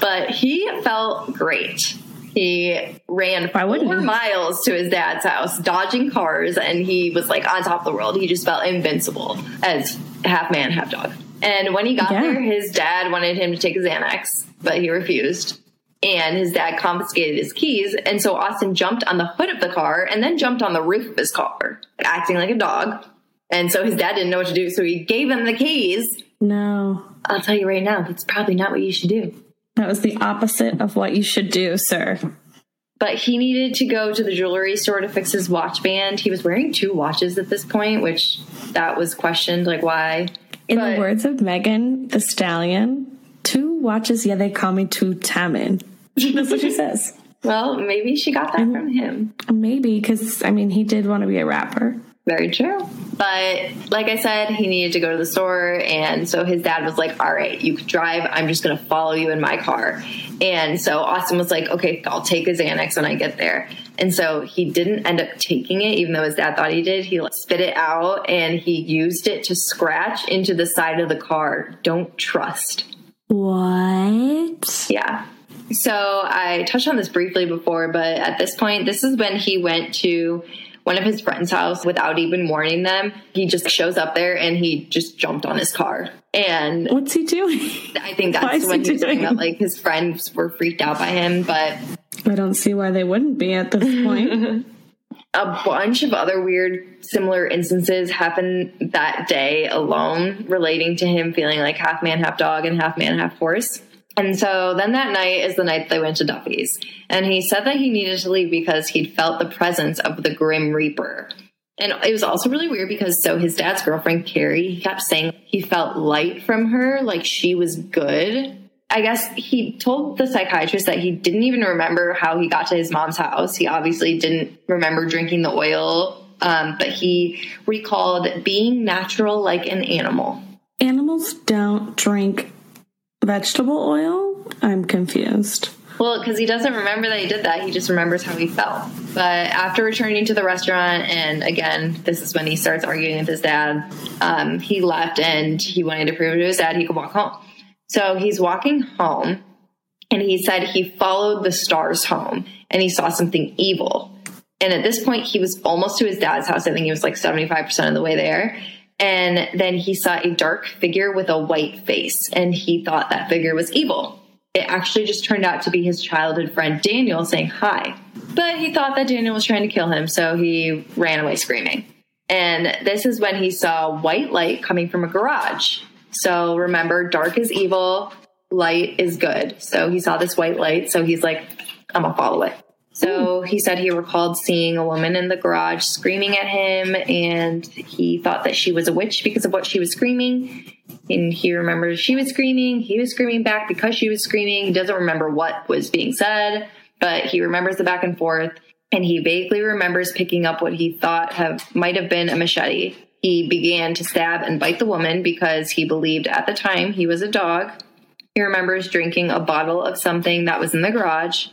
but he felt great he ran four miles to his dad's house dodging cars and he was like on top of the world he just felt invincible as half man half dog and when he got Yeah. there his dad wanted him to take his xanax but he refused and his dad confiscated his keys. And so Austin jumped on the hood of the car and then jumped on the roof of his car, acting like a dog. And so his dad didn't know what to do. So he gave him the keys. No, I'll tell you right now, that's probably not what you should do. that was the opposite of what you should do, sir. But he needed to go to the jewelry store to fix his watch band. He was wearing two watches at this point, which that was questioned, like why. In But- the words of Megan Thee Stallion, two watches, yeah, they call me two Tamin. (laughs) That's what she says. Well, maybe she got that from him. Maybe because I mean he did want to be a rapper. Very true. But like I said, he needed to go to the store. And so his dad was like, All right, you can drive. I'm just going to follow you in my car. And so Austin was like, Okay, I'll take his Xanax when I get there. And so he didn't end up taking it, even though his dad thought he did. He like, spit it out and he used it to scratch into the side of the car. Don't trust. What? Yeah. So I touched on this briefly before, but at this point, this is when he went to one of his friends' house without even warning them. He just shows up there and he just jumped on his car. And What's he doing? I think that's when he he was doing- that like his friends were freaked out by him, but I don't see why they wouldn't be at this point. (laughs) a bunch of other weird similar instances happened that day alone relating to him feeling like half man half dog and half man half horse and so then that night is the night they went to duffy's and he said that he needed to leave because he'd felt the presence of the grim reaper and it was also really weird because so his dad's girlfriend carrie he kept saying he felt light from her like she was good I guess he told the psychiatrist that he didn't even remember how he got to his mom's house. He obviously didn't remember drinking the oil, um, but he recalled being natural like an animal. Animals don't drink vegetable oil? I'm confused. Well, because he doesn't remember that he did that, he just remembers how he felt. But after returning to the restaurant, and again, this is when he starts arguing with his dad, um, he left and he wanted to prove to his dad he could walk home. So he's walking home, and he said he followed the stars home and he saw something evil. And at this point, he was almost to his dad's house. I think he was like 75% of the way there. And then he saw a dark figure with a white face, and he thought that figure was evil. It actually just turned out to be his childhood friend Daniel saying hi. But he thought that Daniel was trying to kill him, so he ran away screaming. And this is when he saw white light coming from a garage. So remember, dark is evil, light is good. So he saw this white light, so he's like, I'm gonna follow it. So he said he recalled seeing a woman in the garage screaming at him, and he thought that she was a witch because of what she was screaming. And he remembers she was screaming, he was screaming back because she was screaming. He doesn't remember what was being said, but he remembers the back and forth. And he vaguely remembers picking up what he thought have might have been a machete. He began to stab and bite the woman because he believed at the time he was a dog. He remembers drinking a bottle of something that was in the garage.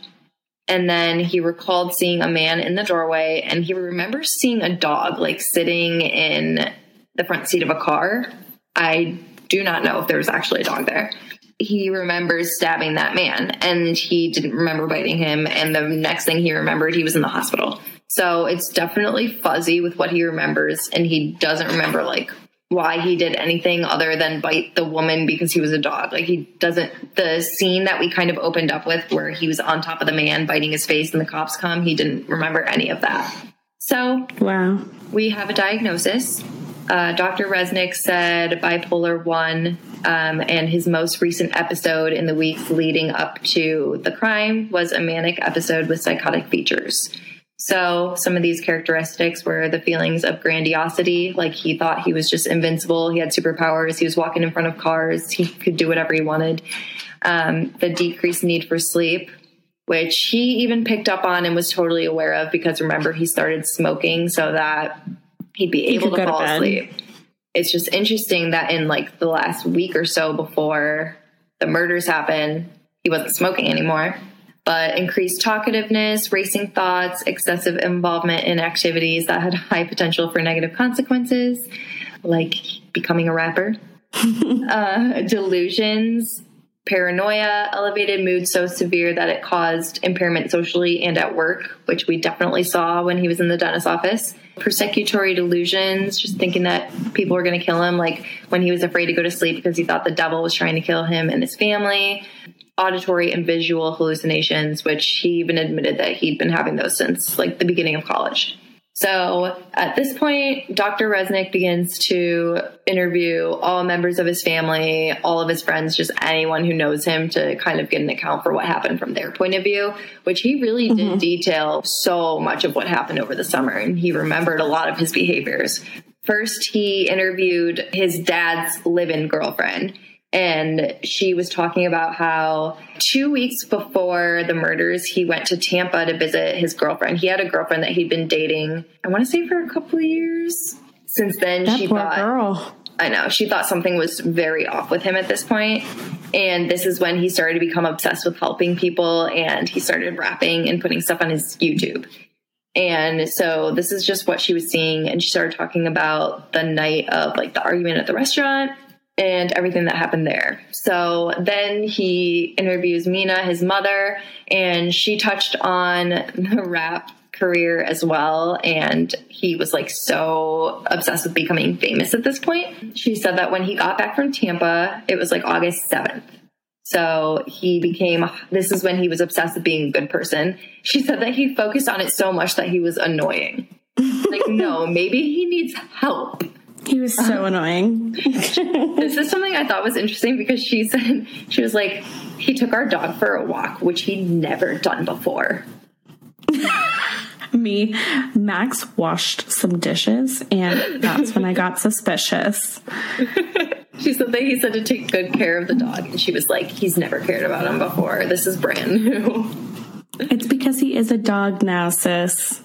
And then he recalled seeing a man in the doorway and he remembers seeing a dog like sitting in the front seat of a car. I do not know if there was actually a dog there. He remembers stabbing that man and he didn't remember biting him. And the next thing he remembered, he was in the hospital. So it's definitely fuzzy with what he remembers. And he doesn't remember like why he did anything other than bite the woman because he was a dog. Like he doesn't the scene that we kind of opened up with where he was on top of the man biting his face and the cops come, he didn't remember any of that. So Wow. we have a diagnosis. Uh, Dr. Resnick said bipolar 1, um, and his most recent episode in the weeks leading up to the crime was a manic episode with psychotic features. So, some of these characteristics were the feelings of grandiosity, like he thought he was just invincible, he had superpowers, he was walking in front of cars, he could do whatever he wanted. Um, the decreased need for sleep, which he even picked up on and was totally aware of because remember, he started smoking so that he'd be able could to go to fall asleep. It's just interesting that in like the last week or so before the murders happened, he wasn't smoking anymore. But increased talkativeness, racing thoughts, excessive involvement in activities that had high potential for negative consequences, like becoming a rapper, (laughs) uh, delusions, paranoia, elevated mood so severe that it caused impairment socially and at work, which we definitely saw when he was in the dentist's office. Persecutory delusions, just thinking that people were going to kill him, like when he was afraid to go to sleep because he thought the devil was trying to kill him and his family. Auditory and visual hallucinations, which he even admitted that he'd been having those since like the beginning of college. So at this point, Dr. Resnick begins to interview all members of his family, all of his friends, just anyone who knows him to kind of get an account for what happened from their point of view, which he really did mm-hmm. detail so much of what happened over the summer. And he remembered a lot of his behaviors. First, he interviewed his dad's live in girlfriend and she was talking about how two weeks before the murders, he went to Tampa to visit his girlfriend. He had a girlfriend that he'd been dating, I want to say for a couple of years. Since then, That she poor thought, girl. I know, she thought something was very off with him at this point. And this is when he started to become obsessed with helping people and he started rapping and putting stuff on his YouTube. And so this is just what she was seeing. And she started talking about the night of like the argument at the restaurant and everything that happened there. So then he interviews Mina, his mother, and she touched on the rap career as well. And he was like so obsessed with becoming famous at this point. She said that when he got back from Tampa, it was like August 7th. So he became, this is when he was obsessed with being a good person. She said that he focused on it so much that he was annoying. (laughs) like, no, maybe he needs help. He was so uh-huh. annoying. (laughs) this is something I thought was interesting because she said, she was like, he took our dog for a walk, which he'd never done before. (laughs) Me, Max washed some dishes, and that's when I got suspicious. (laughs) She said that he said to take good care of the dog, and she was like, he's never cared about him before. This is brand new. It's because he is a dog now, sis.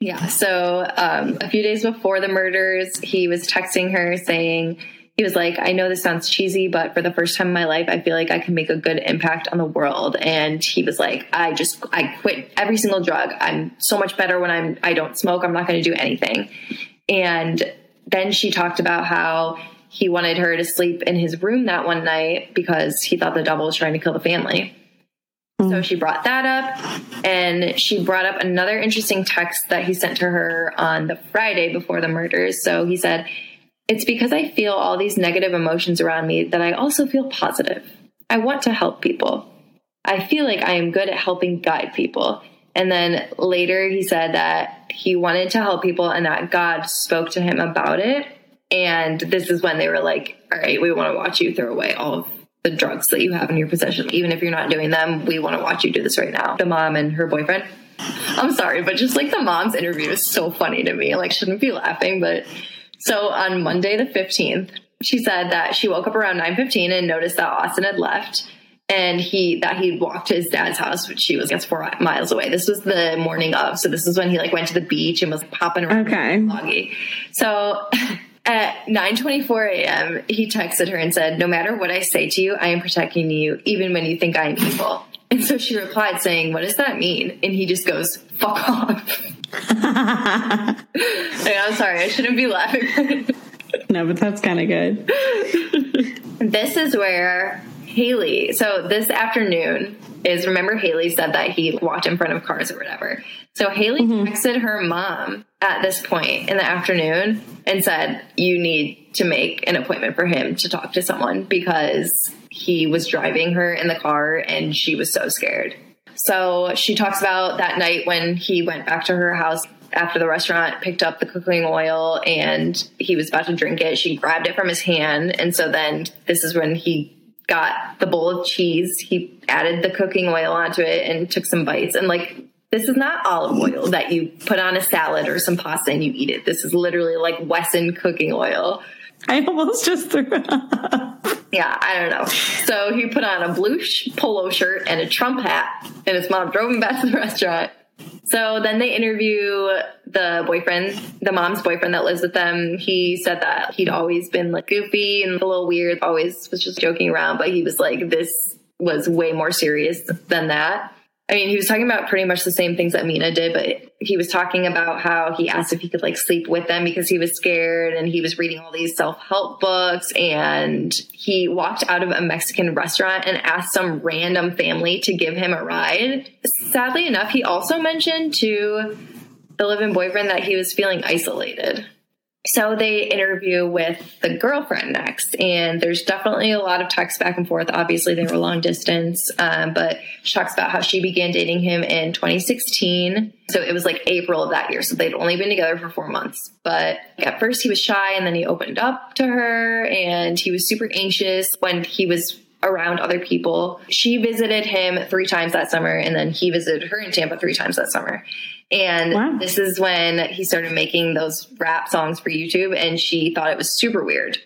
Yeah. So um, a few days before the murders, he was texting her saying, he was like, I know this sounds cheesy, but for the first time in my life, I feel like I can make a good impact on the world. And he was like, I just, I quit every single drug. I'm so much better when I'm, I don't smoke. I'm not going to do anything. And then she talked about how he wanted her to sleep in his room that one night because he thought the devil was trying to kill the family. So mm. she brought that up and she brought up another interesting text that he sent to her on the Friday before the murders. So he said, It's because I feel all these negative emotions around me that I also feel positive. I want to help people. I feel like I am good at helping guide people. And then later he said that he wanted to help people and that God spoke to him about it. And this is when they were like, All right, we want to watch you throw away all of the drugs that you have in your possession. Even if you're not doing them, we want to watch you do this right now. The mom and her boyfriend. I'm sorry, but just like the mom's interview is so funny to me. Like, shouldn't be laughing, but so on Monday the 15th, she said that she woke up around 9:15 and noticed that Austin had left and he that he'd walked to his dad's house, which she was I guess four miles away. This was the morning of, so this is when he like went to the beach and was popping around. Okay. Loggy. So (laughs) at 9:24 a.m., he texted her and said, "No matter what I say to you, I am protecting you, even when you think I am evil." And so she replied, saying, "What does that mean?" And he just goes, "Fuck off." (laughs) Like, I'm sorry, I shouldn't be laughing. (laughs) No, but that's kind of good. this is where Haley. So this afternoon is remember Haley said that he walked in front of cars or whatever. So Haley mm-hmm. texted her mom at this point in the afternoon and said, "You need to make an appointment for him to talk to someone because he was driving her in the car and she was so scared." So she talks about that night when he went back to her house after the restaurant, picked up the cooking oil, and he was about to drink it. She grabbed it from his hand. And so then this is when he got the bowl of cheese. He added the cooking oil onto it and took some bites. And like, this is not olive oil that you put on a salad or some pasta and you eat it. This is literally like Wesson cooking oil. (laughs) I almost just threw up. Yeah, I don't know. So he put on a blue sh- polo shirt and a Trump hat, and his mom drove him back to the restaurant. So then they interview the boyfriend, the mom's boyfriend that lives with them. He said that he'd always been like goofy and a little weird, always was just joking around, but he was like, this was way more serious than that. I mean, he was talking about pretty much the same things that Mina did, but he was talking about how he asked if he could like sleep with them because he was scared and he was reading all these self help books. And he walked out of a Mexican restaurant and asked some random family to give him a ride. Sadly enough, he also mentioned to the live in boyfriend that he was feeling isolated. So they interview with the girlfriend next, and there's definitely a lot of text back and forth. Obviously, they were long distance, um, but she talks about how she began dating him in 2016. So it was like April of that year. So they'd only been together for four months. But at first, he was shy, and then he opened up to her, and he was super anxious when he was around other people. She visited him three times that summer, and then he visited her in Tampa three times that summer. And Wow. this is when he started making those rap songs for YouTube, and she thought it was super weird.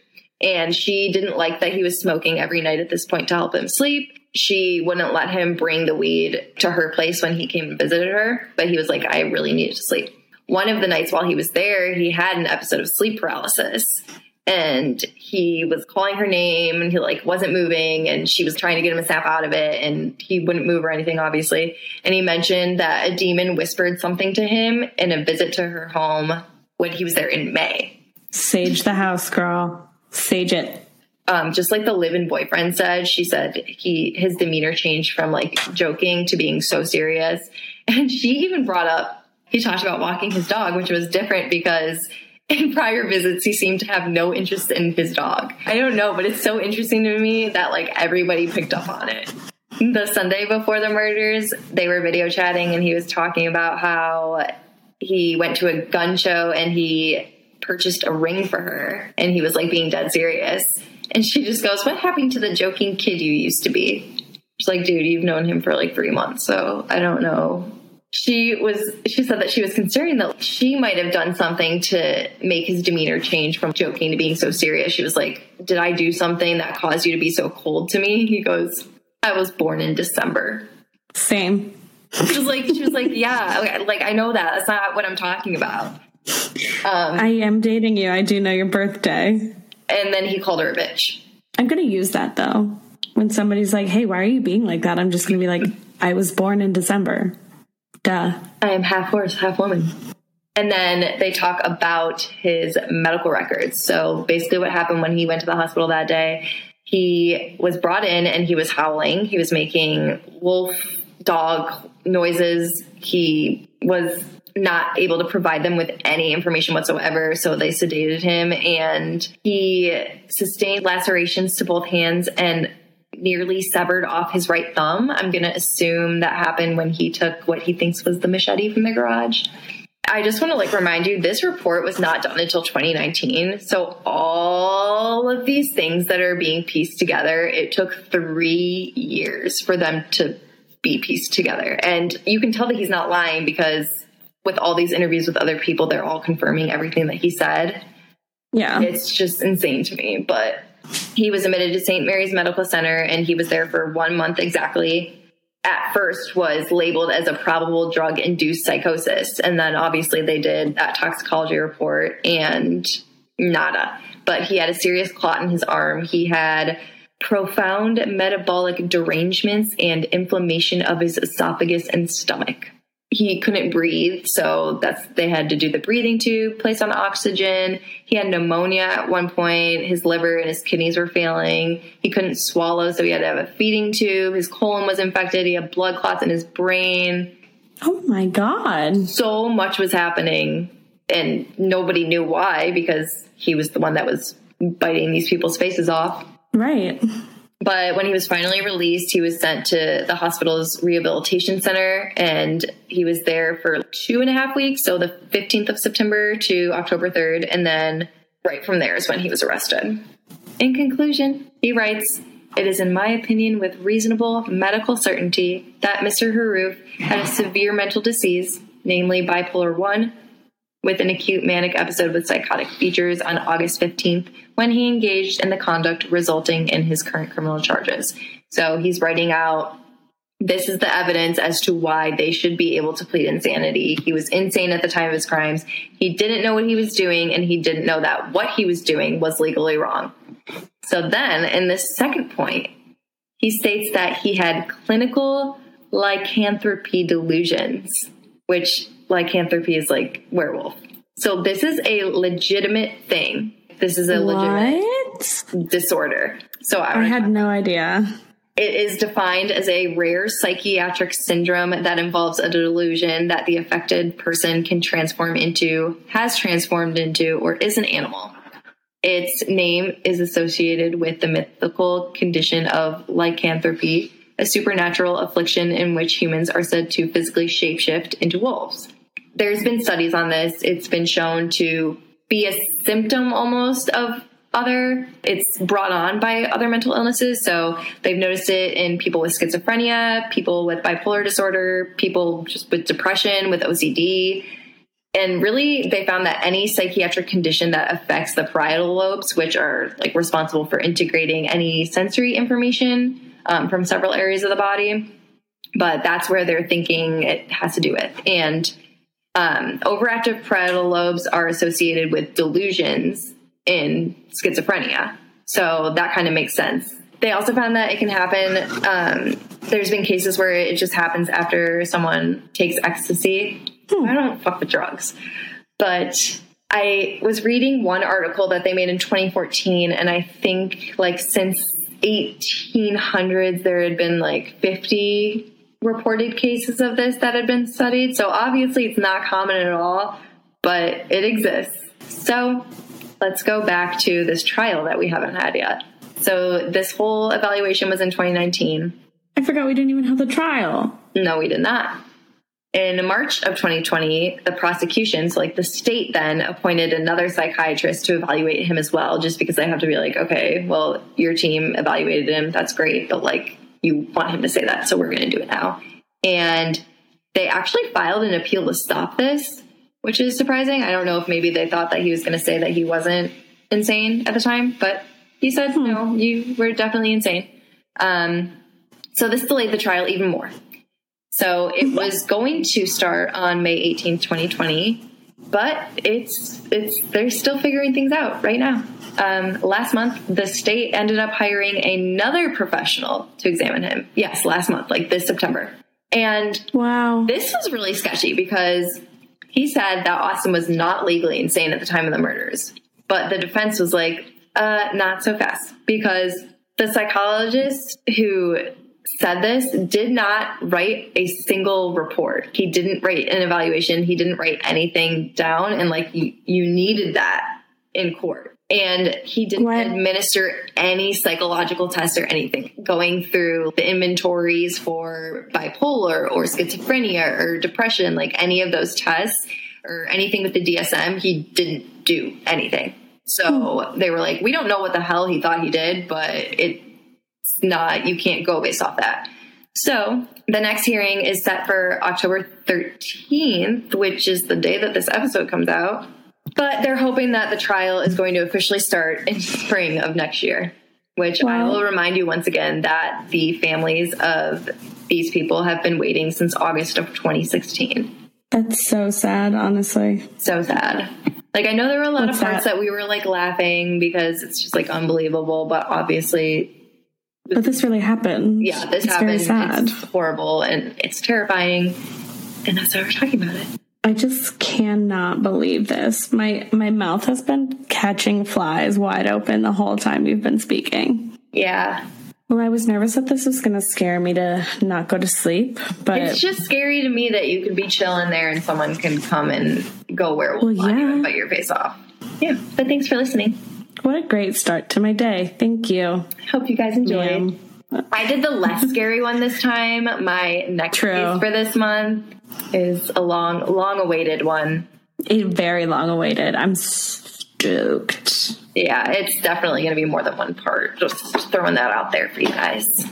And she didn't like that he was smoking every night at this point to help him sleep. She wouldn't let him bring the weed to her place when he came and visited her, but he was like, I really needed to sleep. One of the nights while he was there, he had an episode of sleep paralysis and he was calling her name and he like wasn't moving and she was trying to get him a snap out of it and he wouldn't move or anything obviously and he mentioned that a demon whispered something to him in a visit to her home when he was there in may Sage the house, girl. Sage it. um, just like the live-in boyfriend said, she said he his demeanor changed from like joking to being so serious, and she even brought up he talked about walking his dog, which was different because in prior visits he seemed to have no interest in his dog. I don't know, but it's so interesting to me that like everybody picked up on it. The Sunday before the murders, they were video chatting, and he was talking about how he went to a gun show and he purchased a ring for her, and he was like being dead serious. And she just goes, What happened to the joking kid you used to be? She's like, Dude, you've known him for like three months, so I don't know. She was, she said that she was concerned that she might have done something to make his demeanor change from joking to being so serious. She was like, Did I do something that caused you to be so cold to me? He goes, I was born in December. Same. She was like, she was like, yeah, like I know that. That's not what I'm talking about. Um, I am dating you. I do know your birthday. And then he called her a bitch. I'm going to use that though. When somebody's like, hey, why are you being like that? I'm just going to be like, I was born in December. Duh. I am half horse, half woman. And then they talk about his medical records. So basically, what happened when he went to the hospital that day, he was brought in and he was howling. He was making wolf dog noises. He was not able to provide them with any information whatsoever. So they sedated him and he sustained lacerations to both hands and nearly severed off his right thumb. I'm going to assume that happened when he took what he thinks was the machete from the garage. I just want to like remind you this report was not done until 2019. So all of these things that are being pieced together, it took 3 years for them to be pieced together. And you can tell that he's not lying because with all these interviews with other people, they're all confirming everything that he said. Yeah. It's just insane to me. But he was admitted to St. Mary's Medical Center and he was there for one month exactly. At first was labeled as a probable drug induced psychosis. And then obviously they did that toxicology report and nada. But he had a serious clot in his arm. He had profound metabolic derangements and inflammation of his esophagus and stomach he couldn't breathe so that's they had to do the breathing tube place on oxygen. He had pneumonia at one point. His liver and his kidneys were failing. He couldn't swallow so he had to have a feeding tube. His colon was infected. He had blood clots in his brain. Oh my God. so much was happening and nobody knew why because he was the one that was biting these people's faces off. Right. But when he was finally released, he was sent to the hospital's rehabilitation center and he was there for two and a half weeks. So the 15th of September to October 3rd. And then right from there is when he was arrested. In conclusion, he writes, it is in my opinion with reasonable medical certainty that Mr. Harrouff had a severe mental disease, namely bipolar 1, with an acute manic episode with psychotic features on August 15th when he engaged in the conduct resulting in his current criminal charges. So he's writing out this is the evidence as to why they should be able to plead insanity. He was insane at the time of his crimes. He didn't know what he was doing, and he didn't know that what he was doing was legally wrong. So then, in this second point, he states that he had clinical lycanthropy delusions, which lycanthropy is like werewolf. So this is a legitimate thing. This is a legitimate What? disorder. So I, I had no idea. it is defined as a rare psychiatric syndrome that involves a delusion that the affected person can transform into, has transformed into, or is an animal. Its name is associated with the mythical condition of lycanthropy, a supernatural affliction in which humans are said to physically shapeshift into wolves. There's been studies on this. It's been shown to be a symptom almost of other it's brought on by other mental illnesses. So they've noticed it in people with schizophrenia people with bipolar disorder people just with depression with ocd and really they found that any psychiatric condition that affects the parietal lobes which are like responsible for integrating any sensory information um, from several areas of the body but that's where they're thinking it has to do with. And um, overactive parietal lobes are associated with delusions in schizophrenia. So that kind of makes sense. They also found that it can happen. Um, there's been cases where it just happens after someone takes ecstasy. I don't fuck with drugs, but I was reading one article that they made in 2014, and I think like since 1800s there had been like 50 reported cases of this that had been studied. So obviously it's not common at all, but it exists. So let's go back to this trial that we haven't had yet. So this whole evaluation was in 2019. I forgot we didn't even have the trial. No, we did not. In March of 2020, the prosecution, so like the state then appointed another psychiatrist to evaluate him as well, just because they have to be like, okay, well, your team evaluated him. That's great. But like, you want him to say that. So we're going to do it now. And they actually filed an appeal to stop this, which is surprising. I don't know if maybe they thought that he was going to say that he wasn't insane at the time, but he said, hmm. no, you were definitely insane. Um, so this delayed the trial even more. So it (laughs) was going to start on May 18th, 2020, but it's it's they're still figuring things out right now. Um, last month, the state ended up hiring another professional to examine him. Yes, last month, like this September. And wow, this was really sketchy because he said that Austin was not legally insane at the time of the murders, but the defense was like, uh, not so fast because the psychologist who said this did not write a single report. He didn't write an evaluation. He didn't write anything down. And like you, you needed that in court. And he didn't what? administer any psychological tests or anything. Going through the inventories for bipolar or schizophrenia or depression, like any of those tests or anything with the DSM, he didn't do anything. So hmm. they were like, we don't know what the hell he thought he did, but it not, you can't go based off that. So the next hearing is set for October 13th, which is the day that this episode comes out. But they're hoping that the trial is going to officially start in (laughs) spring of next year, which wow. I will remind you once again that the families of these people have been waiting since August of 2016. That's so sad, honestly. So sad. Like I know there were a lot What's of parts that? that we were like laughing because it's just like unbelievable, but obviously but this really happened. Yeah, this it's happened. Very sad. It's horrible and it's terrifying. And that's why we're talking about it. I just cannot believe this. My my mouth has been catching flies wide open the whole time you've been speaking. Yeah. Well, I was nervous that this was going to scare me to not go to sleep, but it's just scary to me that you could be chilling there and someone can come and go werewolf well, yeah. on you and bite your face off. Yeah, but thanks for listening. What a great start to my day. Thank you. Hope you guys enjoyed. Yeah. I did the less (laughs) scary one this time. My next True. piece for this month is a long, long awaited one. A very long awaited. I'm stoked. Yeah, it's definitely going to be more than one part. Just throwing that out there for you guys.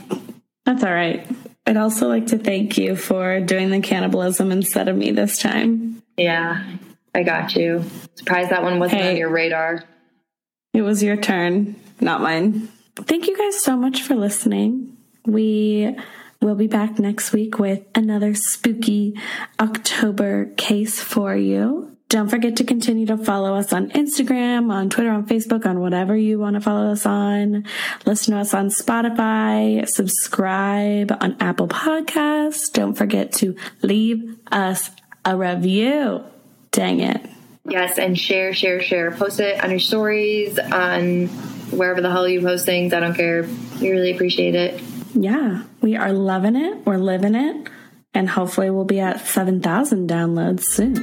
That's all right. I'd also like to thank you for doing the cannibalism instead of me this time. Yeah, I got you. Surprised that one wasn't hey, on your radar. It was your turn, not mine. Thank you guys so much for listening. We will be back next week with another spooky October case for you. Don't forget to continue to follow us on Instagram, on Twitter, on Facebook, on whatever you want to follow us on. Listen to us on Spotify, subscribe on Apple Podcasts. Don't forget to leave us a review. Dang it. Yes, and share, share, share. Post it on your stories, on wherever the hell you post things. I don't care. We really appreciate it. Yeah, we are loving it. We're living it. And hopefully we'll be at 7,000 downloads soon.